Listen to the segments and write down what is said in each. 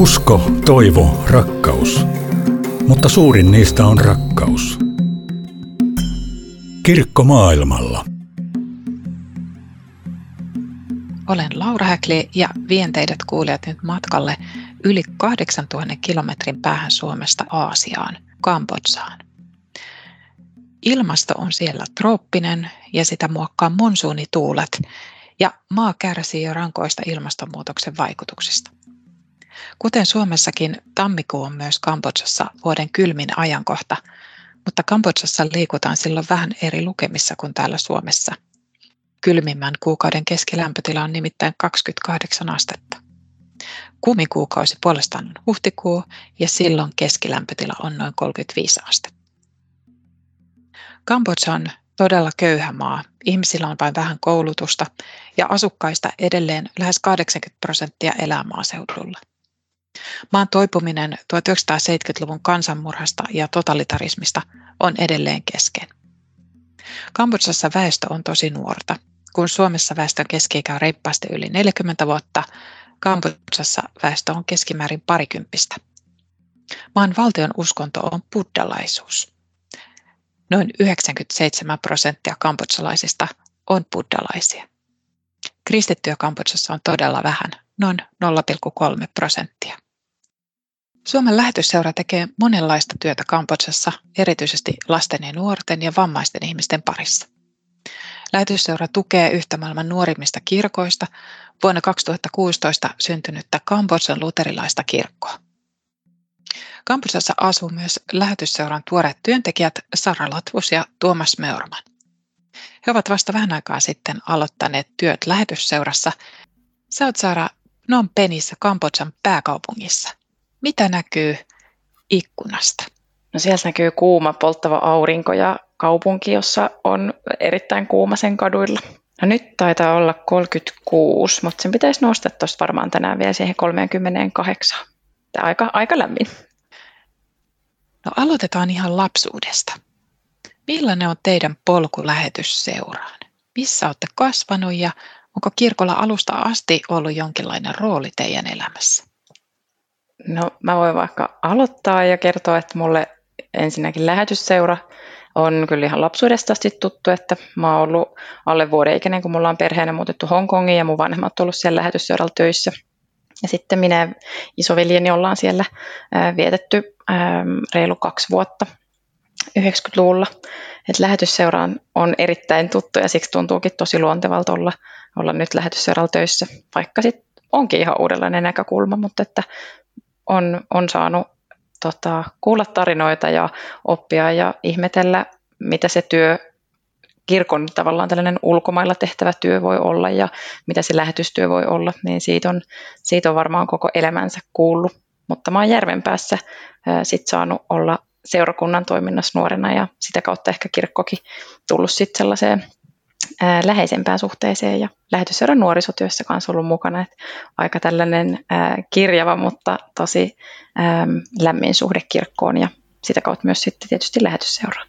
Usko, toivo, rakkaus. Mutta suurin niistä on rakkaus. Kirkko maailmalla. Olen Laura Häkli ja vien teidät kuulijat nyt matkalle yli 8000 kilometrin päähän Suomesta Aasiaan, Kambodsaan. Ilmasto on siellä trooppinen ja sitä muokkaa monsuunituulet ja maa kärsii jo rankoista ilmastonmuutoksen vaikutuksista. Kuten Suomessakin, tammikuu on myös Kambodsassa vuoden kylmin ajankohta, mutta Kambodsassa liikutaan silloin vähän eri lukemissa kuin täällä Suomessa. Kylmimmän kuukauden keskilämpötila on nimittäin 28 astetta. Kuumikuukausi puolestaan on huhtikuu ja silloin keskilämpötila on noin 35 astetta. Kambodža on todella köyhä maa. Ihmisillä on vain vähän koulutusta ja asukkaista edelleen lähes 80 prosenttia elää maaseudulla. Maan toipuminen 1970-luvun kansanmurhasta ja totalitarismista on edelleen kesken. Kambodsassa väestö on tosi nuorta. Kun Suomessa väestön keski on reippaasti yli 40 vuotta, Kambodsassa väestö on keskimäärin parikymppistä. Maan valtion uskonto on buddhalaisuus. Noin 97 prosenttia kambodsalaisista on buddhalaisia. Kristittyjä Kambodsassa on todella vähän, noin 0,3 prosenttia. Suomen lähetysseura tekee monenlaista työtä Kambodsassa, erityisesti lasten ja nuorten ja vammaisten ihmisten parissa. Lähetysseura tukee yhtä maailman nuorimmista kirkoista vuonna 2016 syntynyttä Kambodsan luterilaista kirkkoa. Kampuksessa asuu myös lähetysseuran tuoreet työntekijät Sara Latvus ja Tuomas Meurman. He ovat vasta vähän aikaa sitten aloittaneet työt lähetysseurassa. Sä oot Sara Phnom Penhissä Kambodjan pääkaupungissa. Mitä näkyy ikkunasta? No sieltä näkyy kuuma polttava aurinko ja kaupunki, jossa on erittäin kuuma sen kaduilla. No nyt taitaa olla 36, mutta sen pitäisi nousta tuosta varmaan tänään vielä siihen 38. Tämä aika, aika lämmin. No aloitetaan ihan lapsuudesta. Millainen on teidän polku lähetysseuraan? Missä olette kasvanut ja onko kirkolla alusta asti ollut jonkinlainen rooli teidän elämässä? No mä voin vaikka aloittaa ja kertoa, että mulle ensinnäkin lähetysseura on kyllä ihan lapsuudesta asti tuttu, että mä oon ollut alle vuoden ikäinen, kun mulla on perheenä muutettu Hongkongiin ja mun vanhemmat on ollut siellä lähetysseuralla töissä – ja sitten minä ja isoveljeni ollaan siellä vietetty reilu kaksi vuotta 90-luvulla. Et lähetysseura on erittäin tuttu ja siksi tuntuukin tosi luontevalta olla, olla nyt lähetysseuralla töissä, vaikka sitten onkin ihan uudenlainen näkökulma, mutta että on, on saanut tota, kuulla tarinoita ja oppia ja ihmetellä, mitä se työ kirkon tavallaan tällainen ulkomailla tehtävä työ voi olla ja mitä se lähetystyö voi olla, niin siitä on, siitä on varmaan koko elämänsä kuullut. Mutta mä oon Järvenpäässä sit saanut olla seurakunnan toiminnassa nuorena ja sitä kautta ehkä kirkkokin tullut sitten sellaiseen ää, läheisempään suhteeseen ja lähetysseuran nuorisotyössä kanssa ollut mukana. Et aika tällainen kirjava, mutta tosi lämmin suhde kirkkoon ja sitä kautta myös sitten tietysti lähetysseuraan.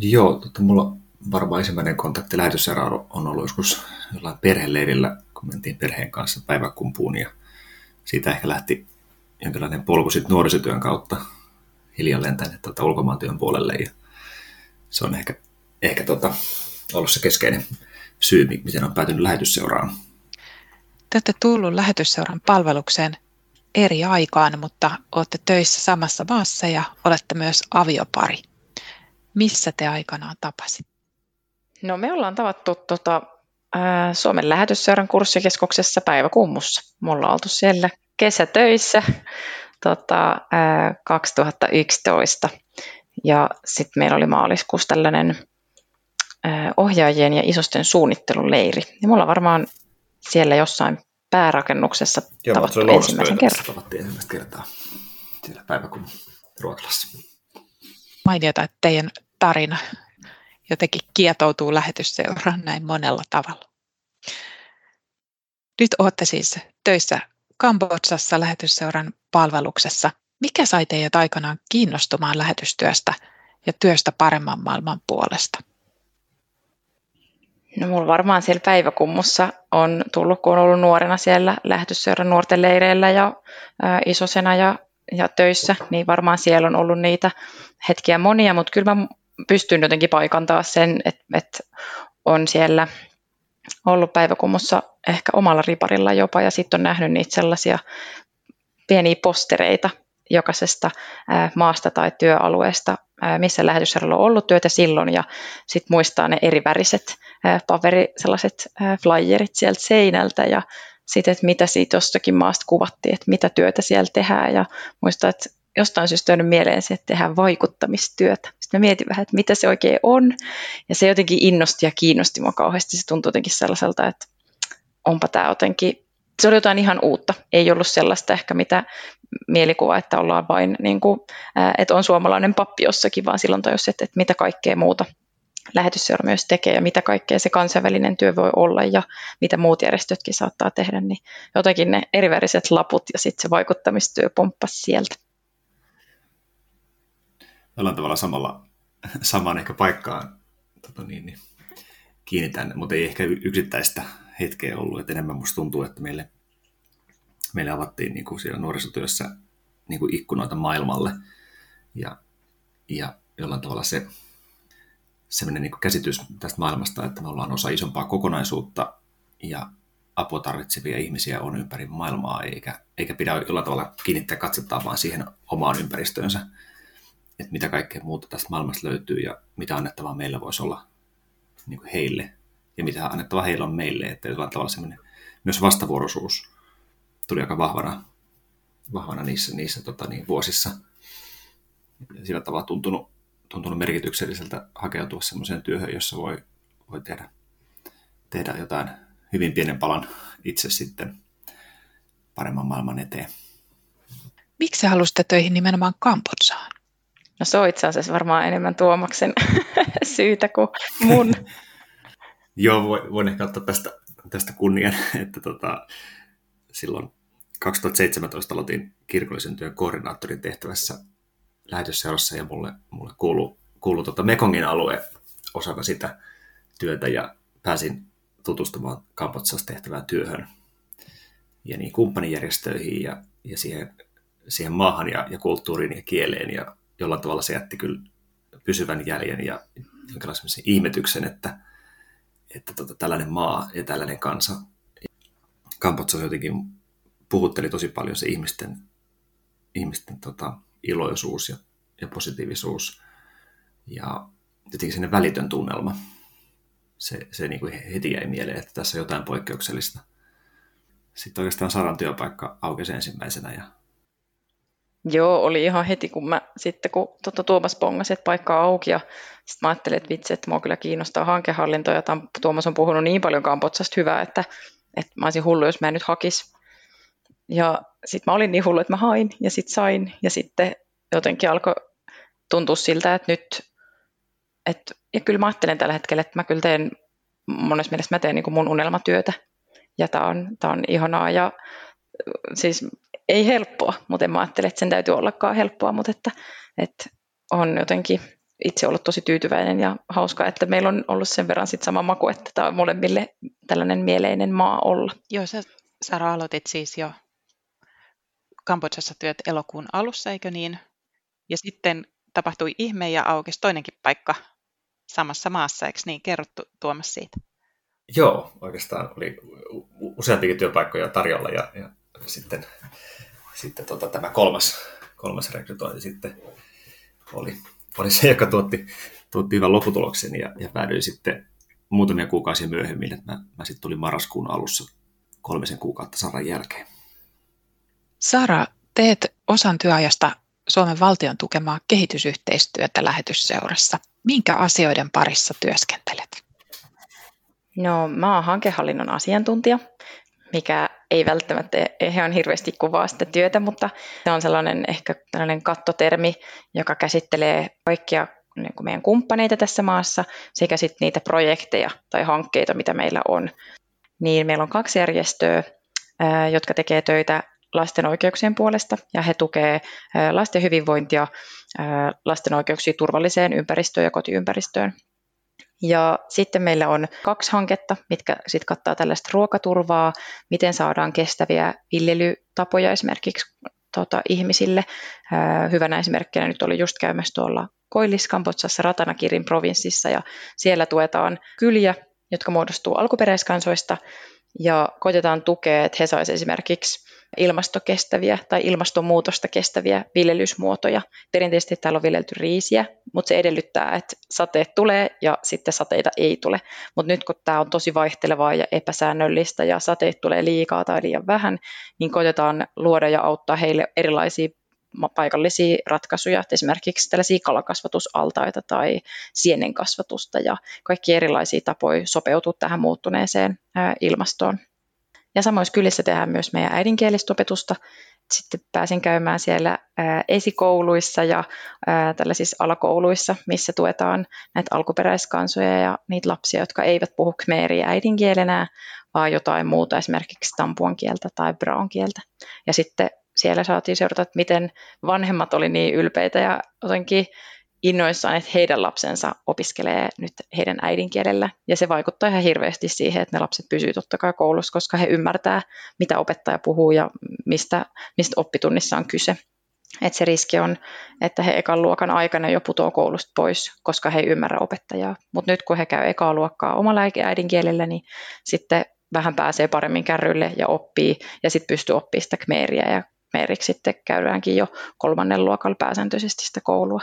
Joo, totta, mulla varmaan ensimmäinen kontakti lähetysseuraan on ollut joskus jollain perheleirillä, kun mentiin perheen kanssa päiväkumpuun ja siitä ehkä lähti jonkinlainen polku sitten nuorisotyön kautta hiljalleen tänne tuota, ulkomaantyön puolelle ja se on ehkä, ehkä tota, ollut se keskeinen syy, miten on päätynyt lähetysseuraan. Te olette tullut lähetysseuran palvelukseen eri aikaan, mutta olette töissä samassa maassa ja olette myös aviopari. Missä te aikanaan tapasit? No me ollaan tavattu tuota, ää, Suomen lähetysseuran kurssikeskuksessa Päiväkummussa. Mulla on oltu siellä kesätöissä tota, ää, 2011 ja sitten meillä oli maaliskuussa tällainen ohjaajien ja isosten suunnitteluleiri. Ja mulla varmaan siellä jossain päärakennuksessa Joo, tavattu ensimmäisen kerran. Tavattiin ensimmäistä kertaa siellä päiväkummun Ruokalassa. Mainiota, että teidän tarina jotenkin kietoutuu lähetysseuraan näin monella tavalla. Nyt olette siis töissä Kambodsassa lähetysseuran palveluksessa. Mikä sai teidät aikanaan kiinnostumaan lähetystyöstä ja työstä paremman maailman puolesta? No mulla varmaan siellä päiväkummussa on tullut, kun on ollut nuorena siellä lähetysseuran nuorten leireillä ja ä, isosena ja, ja töissä, niin varmaan siellä on ollut niitä hetkiä monia, mutta kyllä mä pystyn jotenkin paikantaa sen, että, että on siellä ollut päiväkummussa ehkä omalla riparilla jopa ja sitten on nähnyt niitä sellaisia pieniä postereita jokaisesta maasta tai työalueesta, missä lähetysseuralla on ollut työtä silloin ja sitten muistaa ne eri väriset paveri, sellaiset flyerit sieltä seinältä ja sitten, että mitä siitä jostakin maasta kuvattiin, että mitä työtä siellä tehdään ja muistaa, että jostain syystä on mieleen se, että tehdään vaikuttamistyötä. Sitten mä mietin vähän, että mitä se oikein on ja se jotenkin innosti ja kiinnosti mua kauheasti. Se tuntui jotenkin sellaiselta, että onpa tämä jotenkin se oli jotain ihan uutta. Ei ollut sellaista ehkä mitä mielikuva, että ollaan vain, niin kuin, että on suomalainen pappi jossakin, vaan silloin tajus, että, että mitä kaikkea muuta lähetysseura myös tekee ja mitä kaikkea se kansainvälinen työ voi olla ja mitä muut järjestötkin saattaa tehdä, niin jotenkin ne eriväriset laput ja sitten se vaikuttamistyö pomppasi sieltä. Jollain tavalla samalla, samaan ehkä paikkaan tota niin, niin, kiinnitän, mutta ei ehkä yksittäistä hetkeä ollut, että enemmän musta tuntuu, että meille, meille avattiin niin kuin siellä nuorisotyössä niin kuin ikkunoita maailmalle. Ja, ja jollain tavalla se sellainen niin käsitys tästä maailmasta, että me ollaan osa isompaa kokonaisuutta ja apua tarvitsevia ihmisiä on ympäri maailmaa, eikä, eikä pidä jollain tavalla kiinnittää katsettaa vaan siihen omaan ympäristöönsä, että mitä kaikkea muuta tästä maailmasta löytyy ja mitä annettavaa meillä voisi olla niin kuin heille ja mitä annettava heillä on meille, että jollain tavalla semmoinen myös vastavuoroisuus tuli aika vahvana, vahvana niissä, niissä tota, niin, vuosissa. Ja sillä tavalla tuntunut, tuntunut merkitykselliseltä hakeutua semmoiseen työhön, jossa voi, voi tehdä, tehdä jotain hyvin pienen palan itse sitten paremman maailman eteen. Miksi halusitte töihin nimenomaan Kambodsaan? No se on itse asiassa varmaan enemmän Tuomaksen syytä kuin mun. Joo, voin ehkä ottaa tästä, tästä kunnian, että tota, silloin 2017 aloitin kirkollisen työn koordinaattorin tehtävässä lähetysseurassa ja mulle, mulle kuuluu, kuuluu tota Mekongin alue osana sitä työtä ja pääsin tutustumaan Kambodsassa tehtävään työhön ja niin kumppanijärjestöihin ja, ja siihen, siihen maahan ja, ja kulttuuriin ja kieleen ja jollain tavalla se jätti kyllä pysyvän jäljen ja jonkinlaisen ihmetyksen, että, että tota, tällainen maa ja tällainen kansa. Kampotsa jotenkin puhutteli tosi paljon se ihmisten, ihmisten tota, iloisuus ja, ja positiivisuus ja jotenkin sinne välitön tunnelma. Se, se niin kuin heti jäi mieleen, että tässä on jotain poikkeuksellista. Sitten oikeastaan Saran työpaikka aukesi ensimmäisenä ja Joo, oli ihan heti, kun mä sitten, kun tuota, Tuomas pongasi, että paikka auki, ja sitten mä ajattelin, että vitsi, että mua kyllä kiinnostaa hankehallinto, ja tämän, Tuomas on puhunut niin paljon Kambotsasta hyvää, että, että mä olisin hullu, jos mä en nyt hakisi. Ja sitten mä olin niin hullu, että mä hain, ja sitten sain, ja sitten jotenkin alkoi tuntua siltä, että nyt, että, ja kyllä mä ajattelen tällä hetkellä, että mä kyllä teen, monessa mielessä mä teen niin kuin mun unelmatyötä, ja tämä on, tää on ihanaa, ja siis ei helppoa, mutta en mä ajattele, että sen täytyy ollakaan helppoa, mutta että, että on jotenkin itse ollut tosi tyytyväinen ja hauska, että meillä on ollut sen verran sit sama maku, että tämä on molemmille tällainen mieleinen maa olla. Joo, sä Sara aloitit siis jo Kambodsassa työt elokuun alussa, eikö niin? Ja sitten tapahtui ihme ja aukesi toinenkin paikka samassa maassa, eikö niin? Kerrottu Tuomas siitä. Joo, oikeastaan oli useampikin työpaikkoja tarjolla ja, ja sitten sitten tota, tämä kolmas, kolmas rekrytointi sitten oli, oli se, joka tuotti, tuotti hyvän lopputuloksen ja, ja päädyin sitten muutamia kuukausia myöhemmin, että mä, mä sitten tulin marraskuun alussa kolmisen kuukautta Saran jälkeen. Sara, teet osan työajasta Suomen valtion tukemaa kehitysyhteistyötä lähetysseurassa. Minkä asioiden parissa työskentelet? No, mä oon hankehallinnon asiantuntija, mikä ei välttämättä ihan hirveästi kuvaa sitä työtä, mutta se on sellainen ehkä tällainen kattotermi, joka käsittelee kaikkia niin kuin meidän kumppaneita tässä maassa sekä sitten niitä projekteja tai hankkeita, mitä meillä on. Niin meillä on kaksi järjestöä, jotka tekee töitä lasten oikeuksien puolesta ja he tukee lasten hyvinvointia, lasten oikeuksia turvalliseen ympäristöön ja kotiympäristöön. Ja sitten meillä on kaksi hanketta, mitkä sitten kattaa tällaista ruokaturvaa, miten saadaan kestäviä viljelytapoja esimerkiksi tota, ihmisille. Hyvänä esimerkkinä nyt oli just käymässä tuolla Koillis-Kambotsassa Ratanakirin provinssissa ja siellä tuetaan kyliä, jotka muodostuu alkuperäiskansoista ja koitetaan tukea, että he saisivat esimerkiksi ilmastokestäviä tai ilmastonmuutosta kestäviä viljelysmuotoja. Perinteisesti täällä on viljelty riisiä, mutta se edellyttää, että sateet tulee ja sitten sateita ei tule. Mutta nyt kun tämä on tosi vaihtelevaa ja epäsäännöllistä ja sateet tulee liikaa tai liian vähän, niin koitetaan luoda ja auttaa heille erilaisia paikallisia ratkaisuja, esimerkiksi tällaisia kalakasvatusaltaita tai sienenkasvatusta ja kaikki erilaisia tapoja sopeutua tähän muuttuneeseen ilmastoon. Ja samoissa kylissä tehdään myös meidän äidinkielistä opetusta. Sitten pääsin käymään siellä esikouluissa ja tällaisissa alakouluissa, missä tuetaan näitä alkuperäiskansoja ja niitä lapsia, jotka eivät puhu khmeeriä äidinkielenä, vaan jotain muuta, esimerkiksi tampuan kieltä tai brown kieltä. Ja sitten siellä saatiin seurata, että miten vanhemmat oli niin ylpeitä ja jotenkin innoissaan, että heidän lapsensa opiskelee nyt heidän äidinkielellä. Ja se vaikuttaa ihan hirveästi siihen, että ne lapset pysyvät totta kai koulussa, koska he ymmärtää, mitä opettaja puhuu ja mistä, mistä oppitunnissa on kyse. Et se riski on, että he ekan luokan aikana jo putoaa koulusta pois, koska he ei ymmärrä opettajaa. Mutta nyt kun he käy ekaa luokkaa omalla äidinkielellä, niin sitten vähän pääsee paremmin kärrylle ja oppii, ja sitten pystyy oppimaan sitä kmeeriä, ja kmeeriksi sitten käydäänkin jo kolmannen luokalla pääsääntöisesti sitä koulua.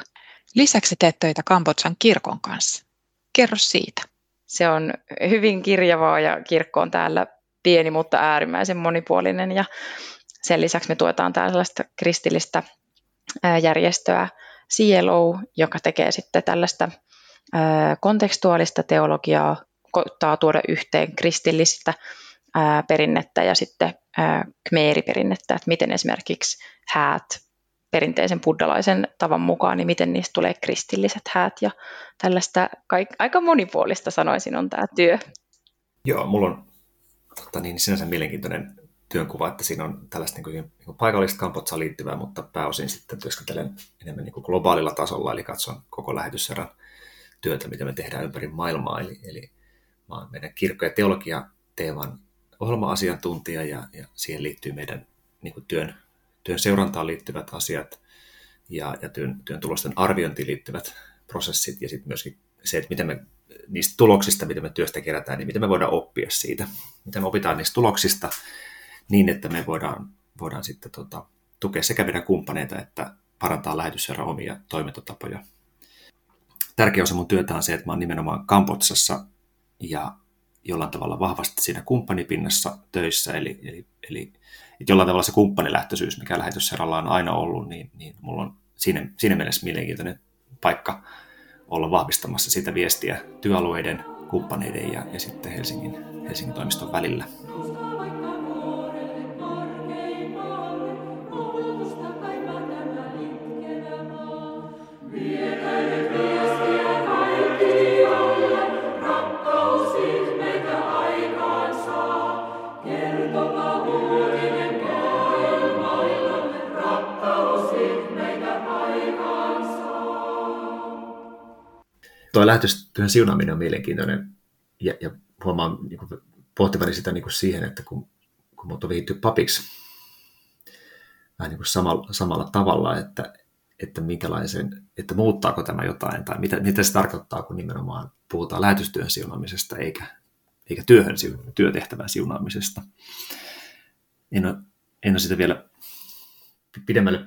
Lisäksi teet töitä Kambodsan kirkon kanssa. Kerro siitä. Se on hyvin kirjavaa ja kirkko on täällä pieni, mutta äärimmäisen monipuolinen. Ja sen lisäksi me tuetaan tällaista kristillistä järjestöä CLO, joka tekee sitten tällaista kontekstuaalista teologiaa, koittaa tuoda yhteen kristillistä perinnettä ja sitten kmeeriperinnettä, että miten esimerkiksi häät perinteisen buddalaisen tavan mukaan, niin miten niistä tulee kristilliset häät ja tällaista kaik- aika monipuolista sanoisin on tämä työ. Joo, mulla on totta, niin sinänsä mielenkiintoinen työnkuva, että siinä on tällaista niin kuin, niin kuin paikallista kampotsaa liittyvää, mutta pääosin sitten työskentelen enemmän niin kuin globaalilla tasolla, eli katson koko lähetysserän työtä, mitä me tehdään ympäri maailmaa. Eli, eli mä olen meidän kirkko- ja teologia teeman ohjelma-asiantuntija ja, ja siihen liittyy meidän niin kuin työn työn seurantaan liittyvät asiat ja, ja työn, työn tulosten arviointiin liittyvät prosessit ja sitten myöskin se, että miten me niistä tuloksista, mitä me työstä kerätään, niin miten me voidaan oppia siitä, miten me opitaan niistä tuloksista niin, että me voidaan, voidaan sitten tota, tukea sekä meidän kumppaneita että parantaa lähetysseuran omia toimintatapoja. Tärkeä osa mun työtä on se, että mä oon nimenomaan Kambotsassa ja jollain tavalla vahvasti siinä kumppanipinnassa töissä, eli, eli, eli että jollain tavalla se kumppanilähtöisyys, mikä lähetysseralla on aina ollut, niin, niin mulla on siinä, siinä mielessä mielenkiintoinen paikka olla vahvistamassa sitä viestiä työalueiden, kumppaneiden ja, ja sitten Helsingin, Helsingin toimiston välillä. Tuo lähetystyön siunaaminen on mielenkiintoinen ja, ja huomaan niin kuin, pohtivani sitä niin kuin siihen, että kun, kun mut on vihitty papiksi vähän niin kuin samalla, samalla tavalla, että, että minkälaisen, että muuttaako tämä jotain tai mitä, mitä se tarkoittaa, kun nimenomaan puhutaan lähetystyön siunaamisesta eikä, eikä työhön, työtehtävän siunaamisesta. En ole, en ole sitä vielä pidemmälle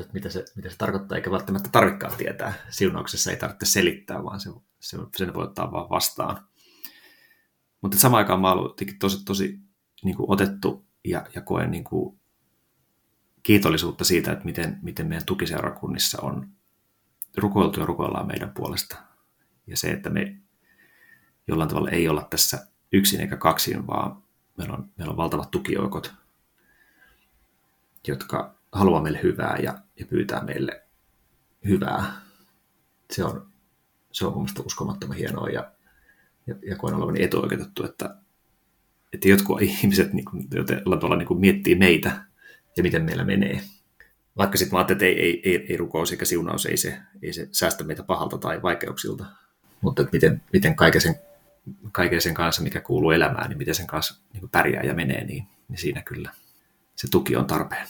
että mitä se, mitä se tarkoittaa, eikä välttämättä tarvikaan tietää. Siunauksessa ei tarvitse selittää, vaan se, se, sen voi ottaa vaan vastaan. Mutta samaan aikaan mä olen tosi, tosi niin kuin otettu ja, ja koen niin kuin kiitollisuutta siitä, että miten, miten meidän tukiseurakunnissa on rukoiltu ja rukoillaan meidän puolesta. Ja se, että me jollain tavalla ei olla tässä yksin eikä kaksin, vaan meillä on, meillä on valtavat tukijoukot, jotka haluaa meille hyvää ja, ja pyytää meille hyvää. Se on, se on mielestäni uskomattoman hienoa ja, ja, ja koen olevani etuoikeutettu, että, että jotkut ihmiset niin kuin, tuolla niin kuin miettii meitä ja miten meillä menee. Vaikka sitten mä ajattelin, että ei, ei, ei, ei rukous eikä siunaus, ei se, ei se säästä meitä pahalta tai vaikeuksilta. mutta miten, miten kaiken, sen, kaiken sen kanssa, mikä kuuluu elämään, niin miten sen kanssa niin pärjää ja menee, niin, niin siinä kyllä se tuki on tarpeen.